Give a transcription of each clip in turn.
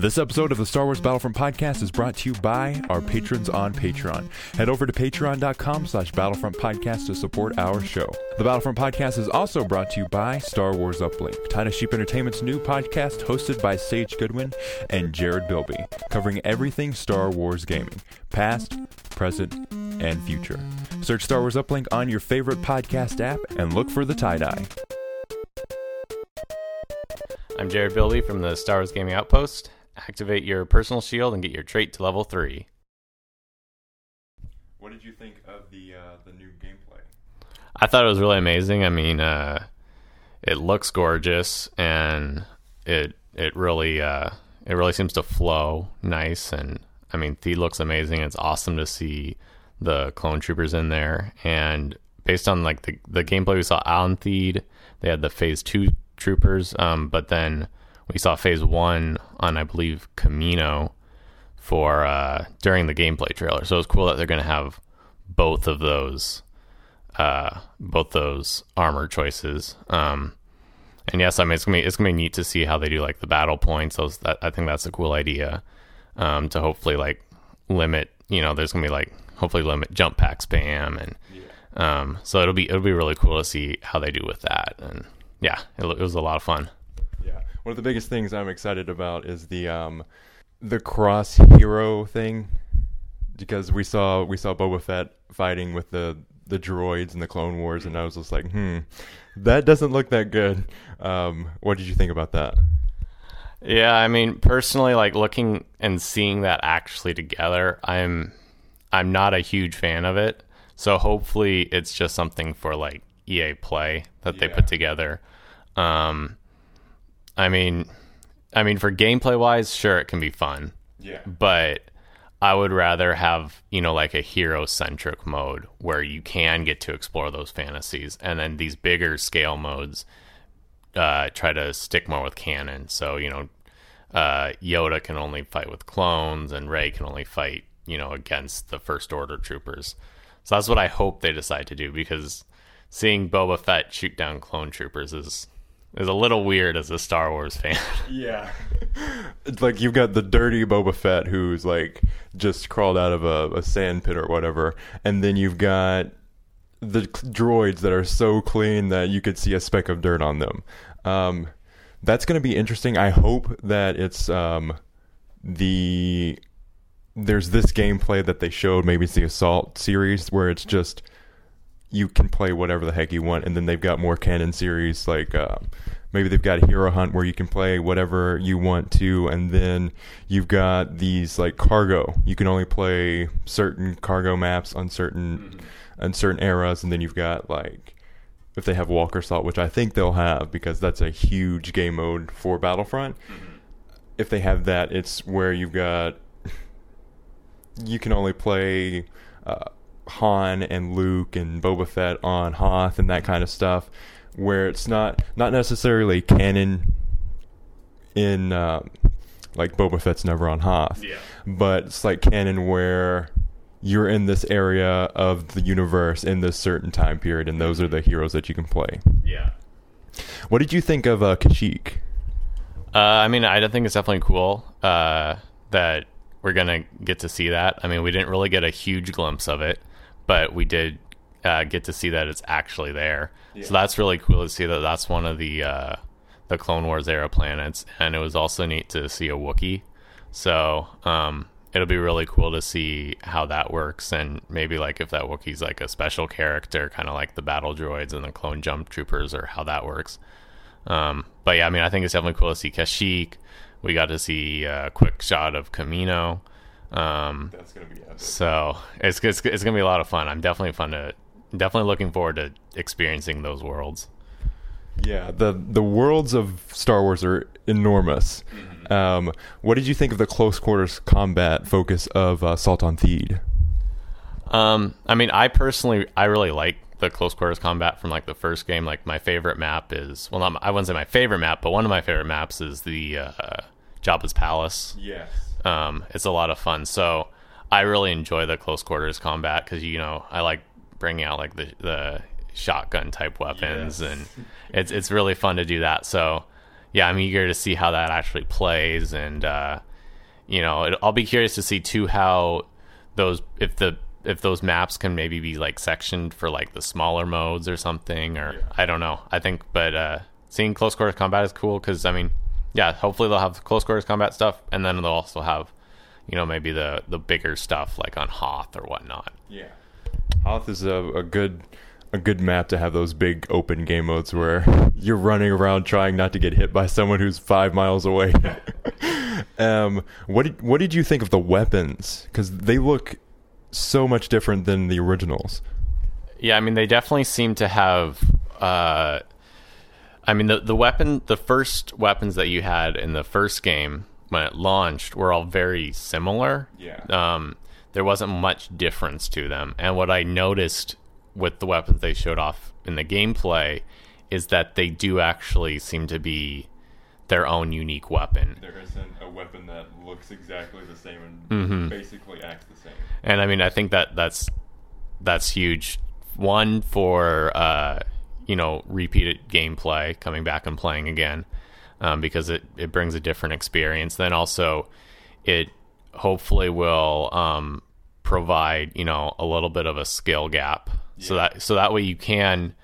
This episode of the Star Wars Battlefront podcast is brought to you by our patrons on Patreon. Head over to patreon.com slash battlefront podcast to support our show. The Battlefront podcast is also brought to you by Star Wars Uplink, Titus Sheep Entertainment's new podcast hosted by Sage Goodman and Jared Bilby, covering everything Star Wars gaming, past, present, and future. Search Star Wars Uplink on your favorite podcast app and look for the tie-dye. I'm Jared Bilby from the Star Wars Gaming Outpost. Activate your personal shield and get your trait to level 3. What did you think of the uh, the new gameplay? I thought it was really amazing. I mean, uh, it looks gorgeous and it it really uh, it really seems to flow nice and I mean, Theed looks amazing. It's awesome to see the clone troopers in there and based on like the the gameplay we saw on Theed, they had the phase 2 troopers um, but then we saw phase 1 on I believe Camino for uh, during the gameplay trailer. So it's cool that they're going to have both of those uh, both those armor choices. Um, and yes, I mean it's gonna be it's gonna be neat to see how they do like the battle points. Those that, I think that's a cool idea um, to hopefully like limit. You know, there's gonna be like hopefully limit jump pack spam and um, so it'll be it'll be really cool to see how they do with that. And yeah, it, it was a lot of fun. Yeah, one of the biggest things I'm excited about is the um, the cross hero thing, because we saw we saw Boba Fett fighting with the the droids in the Clone Wars, and I was just like, hmm, that doesn't look that good. Um, what did you think about that? Yeah, I mean, personally, like looking and seeing that actually together, I'm I'm not a huge fan of it. So hopefully, it's just something for like EA Play that they put together. Um, I mean, I mean, for gameplay wise, sure, it can be fun, Yeah, but I would rather have you know like a hero centric mode where you can get to explore those fantasies, and then these bigger scale modes uh, try to stick more with canon. So you know, uh, Yoda can only fight with clones, and Rey can only fight you know against the First Order troopers. So that's what I hope they decide to do because seeing Boba Fett shoot down clone troopers is is a little weird as a Star Wars fan. yeah. it's like you've got the dirty Boba Fett who's like just crawled out of a, a sand pit or whatever, and then you've got the droids that are so clean that you could see a speck of dirt on them. Um, that's going to be interesting. I hope that it's um, the there's this gameplay that they showed. Maybe it's the Assault series where it's just you can play whatever the heck you want, and then they've got more canon series like uh, maybe they've got Hero Hunt where you can play whatever you want to, and then you've got these like cargo. You can only play certain cargo maps on certain on certain eras, and then you've got like if they have Walker Assault, which I think they'll have because that's a huge game mode for Battlefront. If they have that, it's where you've got you can only play uh, Han and Luke and Boba Fett on Hoth and that kind of stuff, where it's not not necessarily canon in um, like Boba Fett's never on Hoth, Yeah. but it's like canon where you're in this area of the universe in this certain time period, and those are the heroes that you can play. Yeah. What did you think of uh, Kashyyyk? Uh, I mean, I think it's definitely cool uh, that we're gonna get to see that. I mean, we didn't really get a huge glimpse of it, but we did uh, get to see that it's actually there. So that's really cool to see that that's one of the uh, the Clone Wars era planets, and it was also neat to see a Wookiee. So um, it'll be really cool to see how that works, and maybe like if that Wookiee's like a special character, kind of like the battle droids and the clone jump troopers, or how that works. Um, but yeah, I mean, I think it's definitely cool to see Kashyyyk. We got to see a quick shot of Camino. Um, That's gonna be epic. so it's, it's it's gonna be a lot of fun. I'm definitely fun to definitely looking forward to experiencing those worlds. Yeah, the the worlds of Star Wars are enormous. Um, what did you think of the close quarters combat focus of uh, Assault on Theed? Um, I mean, I personally, I really like the close quarters combat from like the first game. Like my favorite map is well, not my, I wouldn't say my favorite map, but one of my favorite maps is the uh, Jabba's Palace. Yes. Um, it's a lot of fun. So I really enjoy the close quarters combat because you know I like bringing out like the the shotgun type weapons, Yes. and it's it's really fun to do that. So yeah, I'm eager to see how that actually plays, and uh, you know, it, I'll be curious to see too how those if the if those maps can maybe be like sectioned for like the smaller modes or something, or Yeah. I don't know. I think, but uh, seeing close quarters combat is cool because I mean, yeah, hopefully they'll have close quarters combat stuff, and then they'll also have, you know, maybe the the bigger stuff like on Hoth or whatnot. Yeah, Hoth is a, a good a good map to have those big open game modes where you're running around trying not to get hit by someone who's five miles away. um, what did what did you think of the weapons? Because they look so much different than the originals. Yeah, I mean they definitely seem to have. Uh, I mean the the weapon, the first weapons that you had in the first game when it launched were all very similar. Yeah. Um, there wasn't much difference to them, and what I noticed with the weapons they showed off in the gameplay is that they do actually seem to be their own unique weapon. There isn't a weapon that looks exactly the same and Mm-hmm. basically acts the same. and I mean, I think that that's that's huge. One for uh, you know repeated gameplay, coming back and playing again, um, because it it brings a different experience. Then also, it hopefully will um, provide you know a little bit of a skill gap, so that so that way you can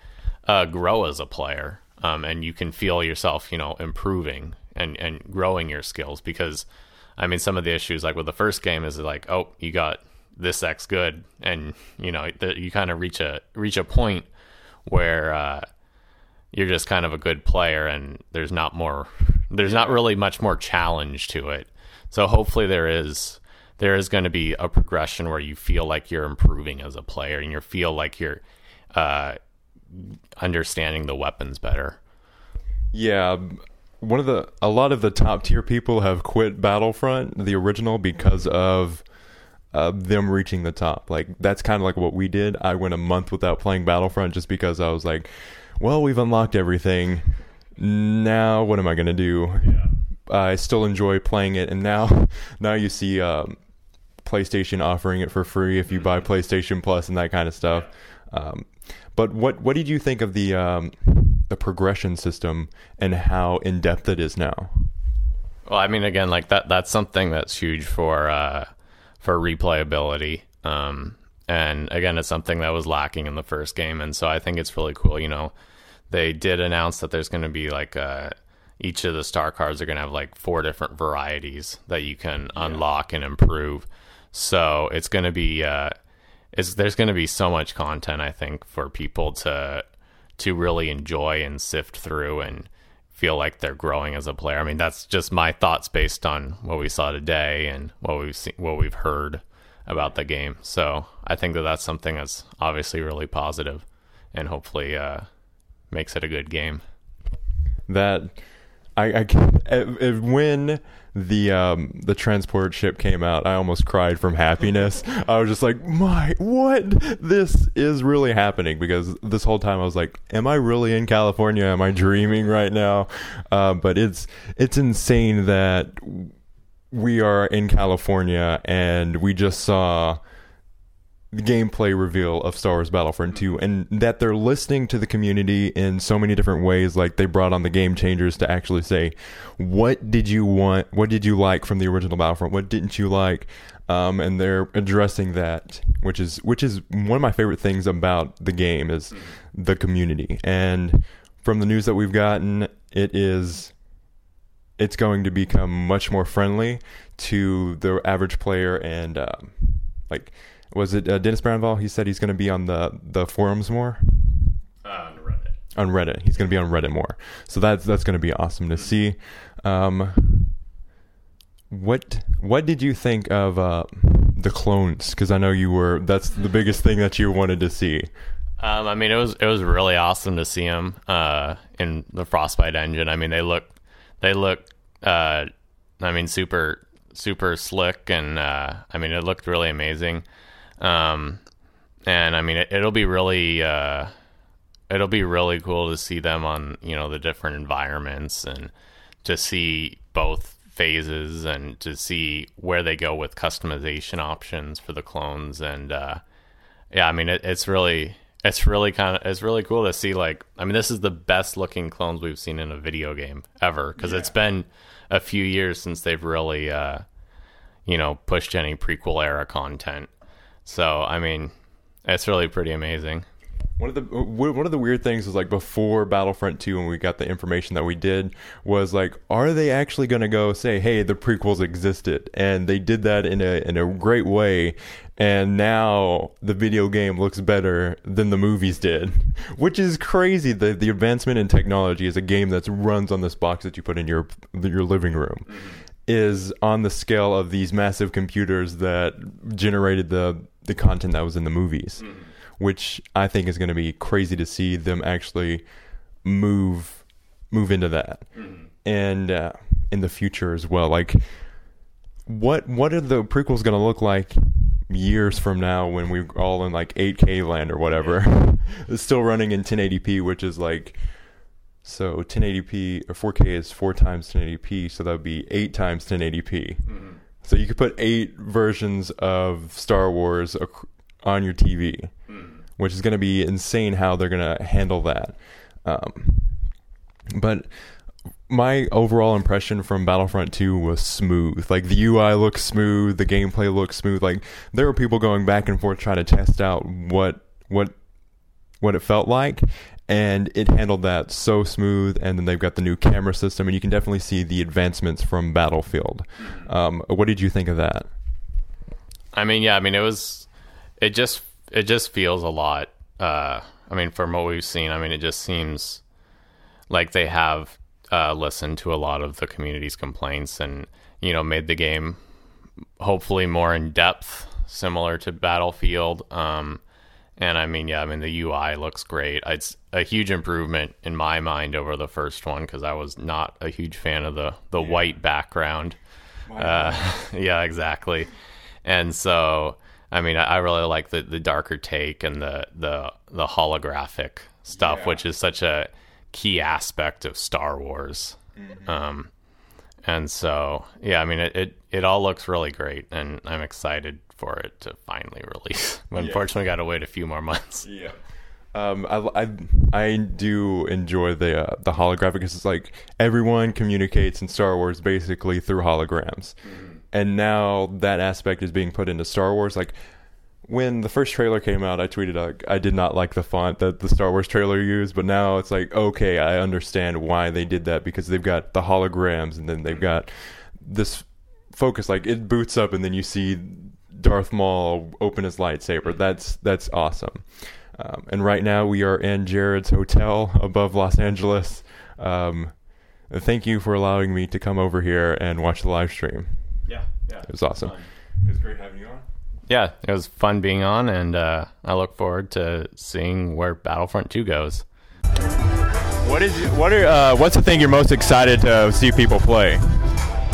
uh, grow as a player, um, and you can feel yourself, you know, improving and and growing your skills. Because, I mean, some of the issues like with the first game is like, oh, you got this X good, and you know, the, you kind of reach a reach a point where uh, you're just kind of a good player, and there's not more, there's not really much more challenge to it. So hopefully there is there is going to be a progression where you feel like you're improving as a player, and you feel like you're uh, understanding the weapons better. Yeah, one of the a lot of the top tier people have quit Battlefront, the original, because of uh, them reaching the top. Like that's kind of like what we did. I went a month without playing Battlefront just because I was like, well, we've unlocked everything. Now what am I gonna do? I still enjoy playing it, and now now you see um, PlayStation offering it for free if you buy PlayStation Plus and that kind of stuff. Um, but what what did you think of the um, the progression system and how in depth it is now? Well, I mean, again, like that that's something that's huge for uh, for replayability. Um, and again, it's something that was lacking in the first game, and so I think it's really cool. You know, they did announce that there's going to be like uh, each of the star cards are going to have like four different varieties that you can unlock and improve. So it's going to be uh, it's there's going to be so much content I think for people to to really enjoy and sift through and feel like they're growing as a player. I mean, that's just my thoughts based on what we saw today and what we've seen, what we've heard about the game. So I think that that's something that's obviously really positive and hopefully uh, makes it a good game. that I, I uh, uh, when the um the transport ship came out, I almost cried from happiness. I was just like, "My, what? This is really happening!" Because this whole time I was like, "Am I really in California? Am I dreaming right now?" Uh, but it's it's insane that we are in California and we just saw gameplay reveal of Star Wars Battlefront 2 and that they're listening to the community in so many different ways like they brought on the game changers to actually say what did you want? What did you like from the original Battlefront? What didn't you like? Um, and they're addressing that which is which is one of my favorite things about the game is the community. And from the news that we've gotten it is it's going to become much more friendly to the average player and um, like was it uh, Dennis Brännvall? He said he's going to be on the the forums more Uh, Reddit. on Reddit. He's going to be on Reddit more. So that's that's going to be awesome to see. Um, what what did you think of uh, the clones? Because I know you were that's the biggest thing that you wanted to see. Um, I mean, it was it was really awesome to see them uh, in the Frostbite engine. I mean, they look they look uh, I mean super super slick, and uh, I mean it looked really amazing. Um, and I mean it, it'll be really uh, it'll be really cool to see them on you know the different environments and to see both phases and to see where they go with customization options for the clones and uh, yeah, I mean it, it's really it's really kind of it's really cool to see like I mean this is the best looking clones we've seen in a video game ever because it's been a few years since they've really uh you know, pushed any prequel era content. So, I mean, it's really pretty amazing. One of the one of the weird things was like before Battlefront 2 when we got the information that we did was like are they actually going to go say hey the prequels existed and they did that in a in a great way and now the video game looks better than the movies did which is crazy the the advancement in technology is a game that runs on this box that you put in your your living room mm-hmm. is on the scale of these massive computers that generated the the content that was in the movies. Mm-hmm which I think is going to be crazy to see them actually move move into that, mm-hmm. and uh, in the future as well. Like, what what are the prequels going to look like years from now when we're all in like 8K land or whatever? Yeah. it's still running in 1080p, which is like. So 1080p or 4K is four times 1080p, so that would be eight times 1080p. Mm-hmm. So you could put eight versions of Star Wars on your TV which is going to be insane how they're going to handle that. Um, but my overall impression from Battlefront 2 was smooth. Like the UI looks smooth, the gameplay looks smooth. Like there were people going back and forth trying to test out what what what it felt like and it handled that so smooth and then they've got the new camera system and you can definitely see the advancements from Battlefield. Um, what did you think of that? I mean, yeah, I mean it was it just it just feels a lot. Uh, I mean, from what we've seen, I mean, it just seems like they have uh, listened to a lot of the community's complaints and you know made the game hopefully more in depth, similar to Battlefield. Um, and I mean, yeah, I mean the UI looks great. It's a huge improvement in my mind over the first one because I was not a huge fan of the the yeah. white background. Uh, yeah, exactly. And so I mean, I, I really like the, the darker take and the the the holographic stuff, yeah. which is such a key aspect of Star Wars. Mm-hmm. Um, and so, yeah, I mean, it, it, it all looks really great, and I'm excited for it to finally release. But yeah. unfortunately, got to wait a few more months. Yeah. Um, I, I, I do enjoy the uh, the holographic because it's like everyone communicates in Star Wars basically through holograms. Mm-hmm and now that aspect is being put into Star Wars. Like when the first trailer came out, I tweeted like I did not like the font that the Star Wars trailer used, but now it's like okay, I understand why they did that because they've got the holograms and then they've got this focus. Like it boots up and then you see Darth Maul open his lightsaber. That's that's awesome. Um, and right now we are in Jared's hotel above Los Angeles. Um, thank you for allowing me to come over here and watch the live stream. Yeah, yeah. It was awesome. It was great having you on. Yeah, it was fun being on, and uh, I look forward to seeing where Battlefront 2 goes. What is what are uh, what's the thing you're most excited to see people play?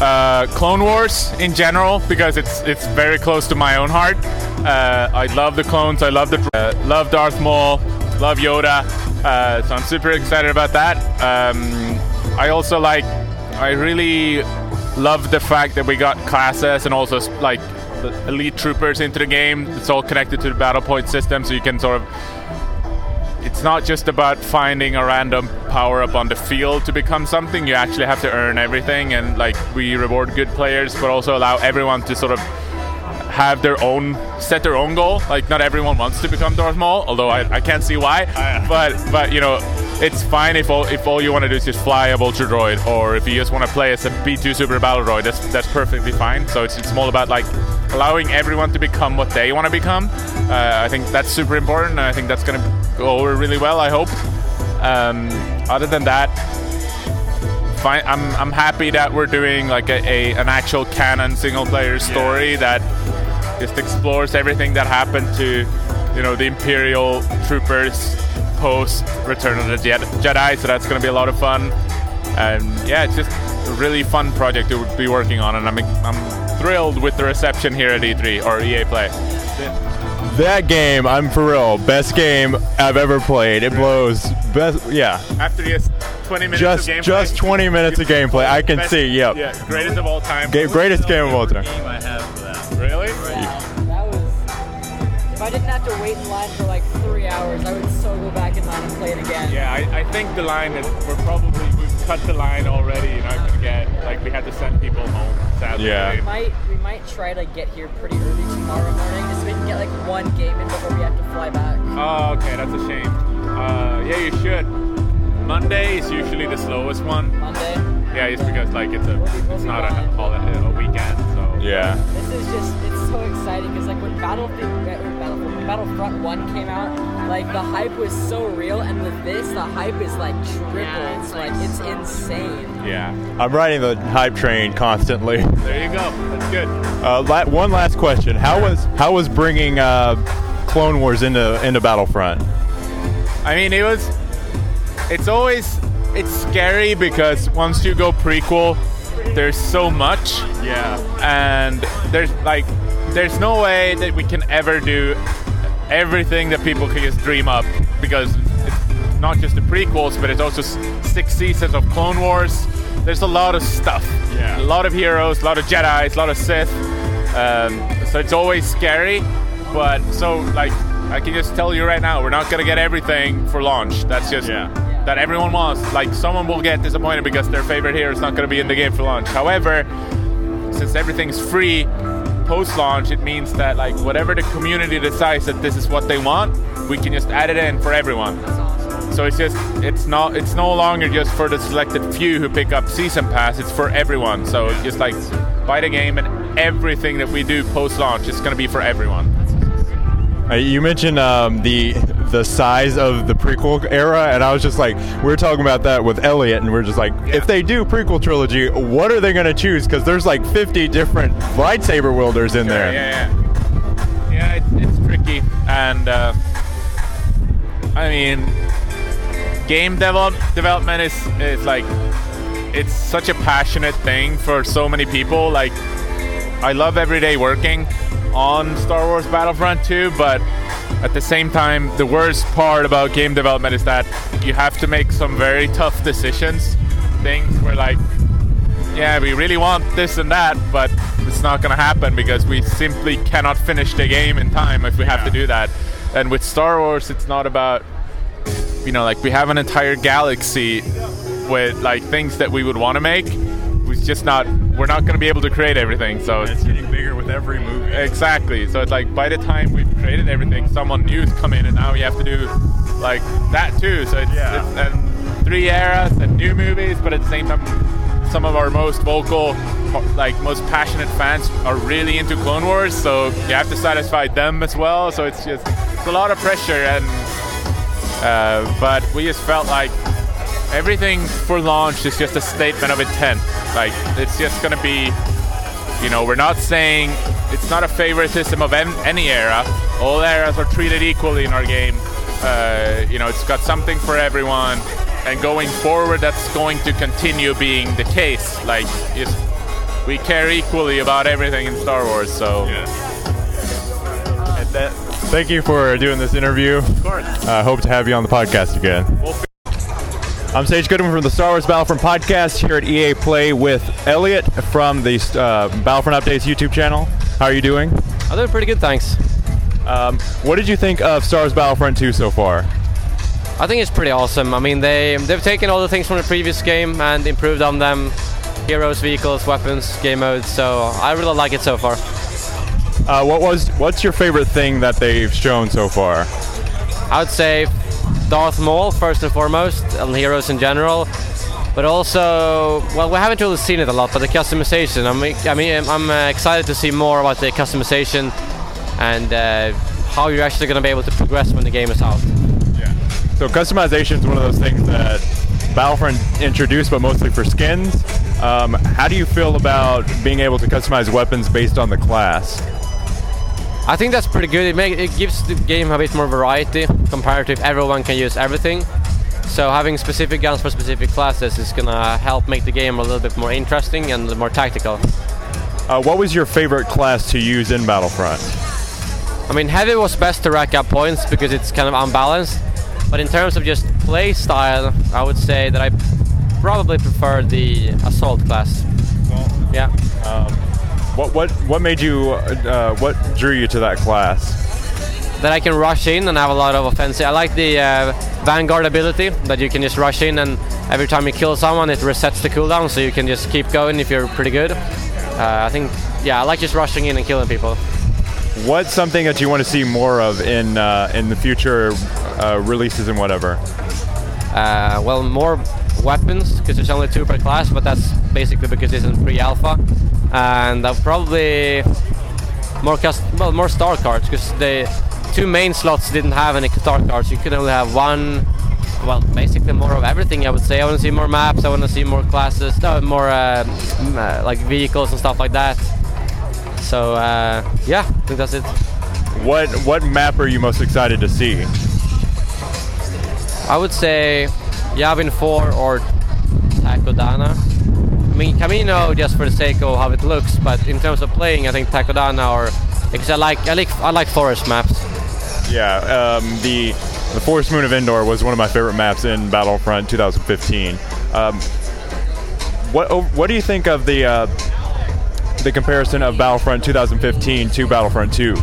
Uh, Clone Wars in general because it's it's very close to my own heart. Uh, I love the clones. I love the uh, love Darth Maul. Love Yoda. Uh, so I'm super excited about that. Um, I also like. I really love the fact that we got classes and also like elite troopers into the game. It's all connected to the battle point system, so you can sort of. It's not just about finding a random power up on the field to become something. You actually have to earn everything, and like we reward good players, but also allow everyone to sort of have their own set their own goal. Like not everyone wants to become Darth Maul, although I, I can't see why. But but you know it's fine if all if all you want to do is just fly a vulture droid, or if you just want to play as a B2 super battle droid. That's that's perfectly fine. So it's it's more about like allowing everyone to become what they want to become. Uh, I think that's super important, and I think that's gonna go over really well. I hope. Um, other than that, fine. I'm I'm happy that we're doing like a, a an actual canon single player story yeah. that just explores everything that happened to, you know, the Imperial troopers post Return of the Jedi. So that's going to be a lot of fun. And yeah, it's just a really fun project to be working on, and I'm I'm thrilled with the reception here at E3 or EA Play. That game, I'm for real, best game I've ever played. It blows. Best, yeah. After just 20 minutes just, of gameplay. Just 20 minutes of gameplay. I can best, see. Yep. Yeah, greatest of all time. Ga- greatest game of all time. i have Really? That was. If I didn't have to wait in line for like three hours, I would so go back in line and play it again. Yeah, I, I think the line is. We're probably we've cut the line already. You're not gonna get like we had to send people home. Sadly. Yeah. We might we might try to get here pretty early tomorrow morning, just so we can get like one game in before we have to fly back. Oh, okay, that's a shame. Uh, yeah, you should. Monday is usually the slowest one. Monday. Yeah, it's because like it's a it's not a holiday, a weekend. So Yeah. This is just it's so exciting because like when Battlefield, Battlefield when Battlefront One came out, like the hype was so real, and with this, the hype is like triple. Yeah, it's, like, like, it's so- insane. yeah. I'm riding the hype train constantly. There you go. That's good. Uh, la- one last question: How was how was bringing uh, Clone Wars into into Battlefront? I mean, it was. It's always it's scary because once you go prequel, there's so much, Yeah. and there's like there's no way that we can ever do everything that people can just dream up because it's not just the prequels, but it's also six seasons of Clone Wars. There's a lot of stuff. Yeah. A lot of heroes, a lot of Jedi's, a lot of Sith. Um, so it's always scary. But so like I can just tell you right now, we're not gonna get everything for launch. That's just Yeah. that everyone wants. Like someone will get disappointed because their favorite hero is not gonna be in the game for launch. However, since everything's free post launch, it means that like whatever the community decides that this is what they want, we can just add it in for everyone. So it's just it's not it's no longer just for the selected few who pick up season pass. It's for everyone. So just like buy the game and everything that we do post launch is gonna be for everyone. Uh, you mentioned um, the the size of the prequel era, and I was just like, we are talking about that with Elliot, and we are just like, Yeah. if they do prequel trilogy, what are they going to choose? Because there's like 50 different lightsaber wielders in there. Yeah, yeah, yeah. It's, it's tricky, and uh, I mean, game develop, development is is like it's such a passionate thing for so many people. Like, I love every day working on Star Wars Battlefront 2, but at the same time, the worst part about game development is that you have to make some very tough decisions. Things where like yeah, we really want this and that, but it's not going to happen because we simply cannot finish the game in time if we have to do that. And with Star Wars, it's not about, you know, like we have an entire galaxy with like things that we would want to make. It's just not, we're not going to be able to create everything. So It's getting bigger with every movie. Exactly. So it's like by the time we've created everything, someone new's come in, and now we have to do like that too. So it's, Yeah. it's and three eras and new movies, but at the same time, some of our most vocal, like most passionate fans are really into Clone Wars. So you have to satisfy them as well. So it's just it's a lot of pressure, and uh, but we just felt like everything for launch is just a statement of intent. Like it's just gonna be you know, we're not saying it's not a favoritism of an- any era. All eras are treated equally in our game. Uh, you know, it's got something for everyone, and going forward, that's going to continue being the case. Like, it's, we care equally about everything in Star Wars. So, And that- thank you for doing this interview. of course. I hope to have you on the podcast again. We'll fi- I'm Sage Goodman from the Star Wars Battlefront podcast here at EA Play with Elliot from the uh, Battlefront Updates YouTube channel. How are you doing? I'm doing pretty good, thanks. Um, what did you think of Star Wars Battlefront 2 so far? I think it's pretty awesome. I mean, they they've taken all the things from the previous game and improved on them. Heroes, vehicles, weapons, game modes. So I really like it so far. Uh, what was what's your favorite thing that they've shown so far? I would say Darth Maul first and foremost, and heroes in general. But also, well, we haven't really seen it a lot, but the customization. I mean, I mean, I'm uh, excited to see more about the customization and uh, how you're actually going to be able to progress when the game is out. Yeah. So customization is one of those things that Battlefront introduced, but mostly for skins. Um, how do you feel about being able to customize weapons based on the class? I think that's pretty good. It, make, it gives the game a bit more variety compared to if everyone can use everything. So having specific guns for specific classes is gonna help make the game a little bit more interesting and more tactical. Uh, what was your favorite class to use in Battlefront? I mean, heavy was best to rack up points because it's kind of unbalanced. But in terms of just play style, I would say that I probably prefer the assault class. Yeah. What what what made you? Uh, what drew you to that class? that I can rush in and have a lot of offensive. I like the uh, Vanguard ability that you can just rush in and every time you kill someone it resets the cooldown so you can just keep going if you're pretty good. Uh, I think, yeah, I like just rushing in and killing people. What's something that you want to see more of in uh, in the future uh, releases and whatever? Uh, well, more weapons because there's only two per class, but that's basically because it's in pre-alpha, and uh, probably more cust- well more star cards because the two main slots didn't have any star cards. You could only have one. Well, basically more of everything. I would say. I want to see more maps. I want to see more classes. No, more uh, uh, like vehicles and stuff like that. So uh, yeah, I think that's it. What what map are you most excited to see? I would say Yavin 4 or Takodana. I mean Camino just for the sake of how it looks, but in terms of playing, I think Takodana or because I like I like I like forest maps. Yeah, um, the the Forest Moon of Endor was one of my favorite maps in Battlefront 2015. Um, what oh, what do you think of the uh, the comparison of Battlefront 2015 to Battlefront 2?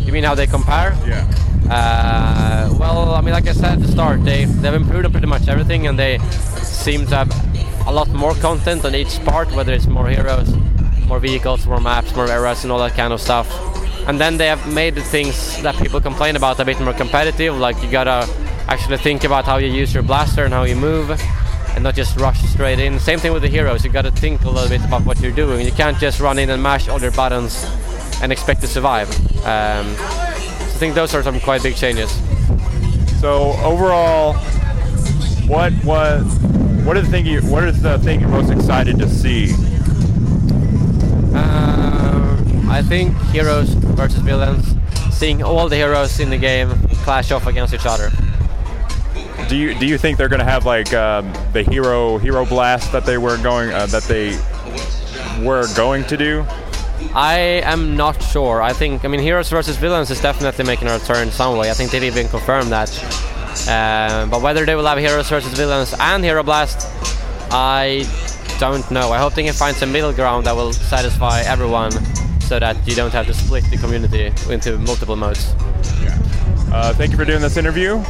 You mean how they compare? Yeah. Uh, well, I mean, like I said at the start, they they've improved on pretty much everything, and they seem to have a lot more content on each part, whether it's more heroes, more vehicles, more maps, more eras, and all that kind of stuff. And then they have made the things that people complain about a bit more competitive. Like you gotta actually think about how you use your blaster and how you move, and not just rush straight in. Same thing with the heroes. You gotta think a little bit about what you're doing. You can't just run in and mash all your buttons and expect to survive. Um, I think those are some quite big changes. So overall, what what what is the thing you what is the thing you're most excited to see? Uh, I think heroes versus villains, seeing all the heroes in the game clash off against each other. Do you do you think they're gonna have like um, the hero hero blast that they were going uh, that they were going to do? I am not sure. I think, I mean, heroes versus villains is definitely making a return some way. I think they've even confirmed that. Uh, but whether they will have heroes versus villains and hero blast, I don't know. I hope they can find some middle ground that will satisfy everyone so that you don't have to split the community into multiple modes. Uh, thank you for doing this interview.